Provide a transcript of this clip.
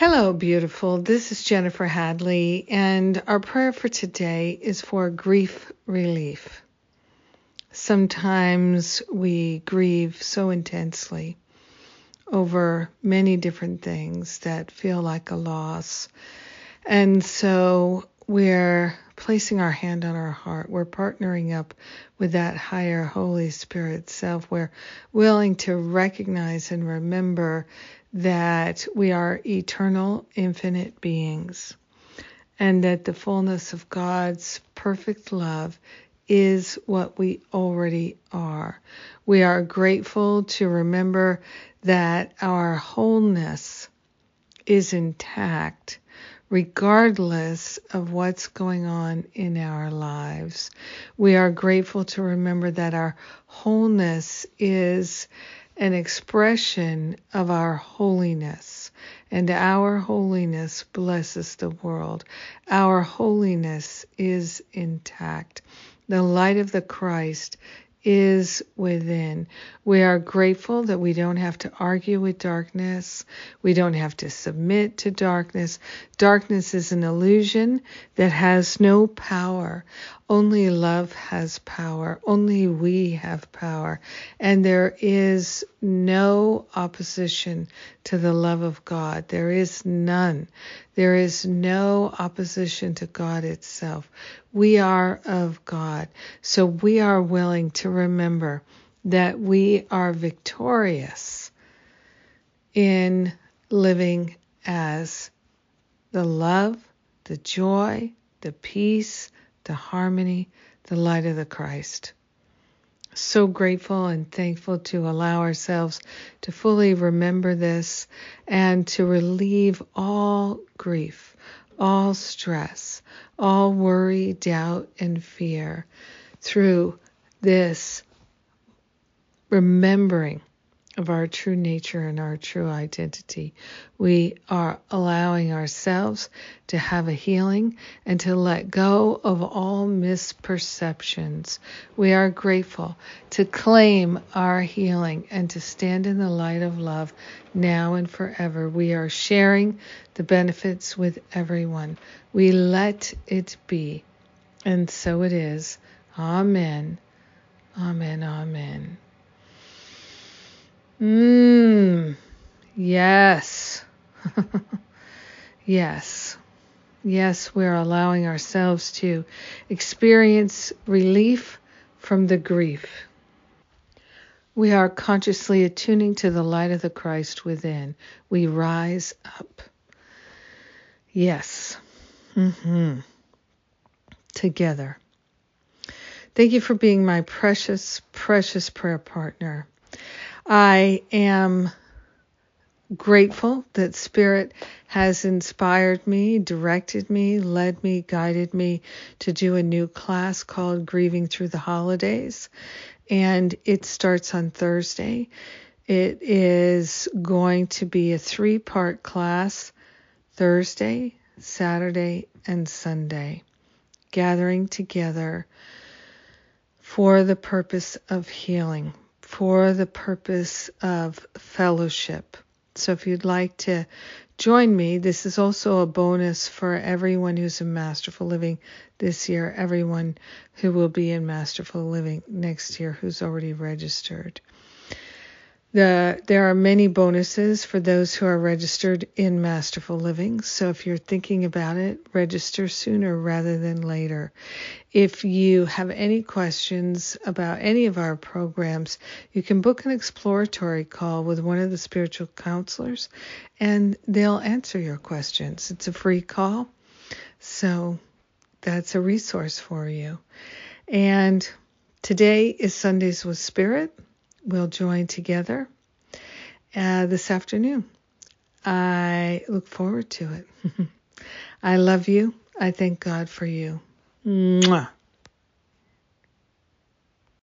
Hello, beautiful. This is Jennifer Hadley, and our prayer for today is for grief relief. Sometimes we grieve so intensely over many different things that feel like a loss. And so we're placing our hand on our heart. We're partnering up with that higher Holy Spirit self. We're willing to recognize and remember that we are eternal, infinite beings and that the fullness of God's perfect love is what we already are. We are grateful to remember that our wholeness is intact regardless of what's going on in our lives. We are grateful to remember that our wholeness is an expression of our holiness. And our holiness blesses the world. Our holiness is intact. The light of the Christ is within. We are grateful that we don't have to argue with darkness. We don't have to submit to darkness. Darkness is an illusion that has no power. Only love has power. Only we have power. And there is no opposition to the love of God. There is none. There is no opposition to God itself. We are of God. So we are willing to remember that we are victorious in living as the love, the joy, the peace, the harmony, the light of the Christ. So grateful and thankful to allow ourselves to fully remember this and to relieve all grief, all stress, all worry, doubt, and fear through this remembering of our true nature and our true identity. We are allowing ourselves to have a healing and to let go of all misperceptions. We are grateful to claim our healing and to stand in the light of love now and forever. We are sharing the benefits with everyone. We let it be. And so it is. Amen. Amen. Amen. Mmm. Yes. yes. Yes, we're allowing ourselves to experience relief from the grief. We are consciously attuning to the light of the Christ within. We rise up. Yes. Mm-hmm. Together. Thank you for being my precious, precious prayer partner. I am grateful that Spirit has inspired me, directed me, led me, guided me to do a new class called Grieving Through the Holidays. And it starts on Thursday. It is going to be a three part class Thursday, Saturday, and Sunday, gathering together for the purpose of healing for the purpose of fellowship. So if you'd like to join me, this is also a bonus for everyone who's in Masterful Living this year, everyone who will be in Masterful Living next year who's already registered. The, there are many bonuses for those who are registered in Masterful Living. So if you're thinking about it, register sooner rather than later. If you have any questions about any of our programs, you can book an exploratory call with one of the spiritual counselors and they'll answer your questions. It's a free call. So that's a resource for you. And today is Sundays with Spirit we'll join together uh, this afternoon. I look forward to it. I love you. I thank God for you. Mwah.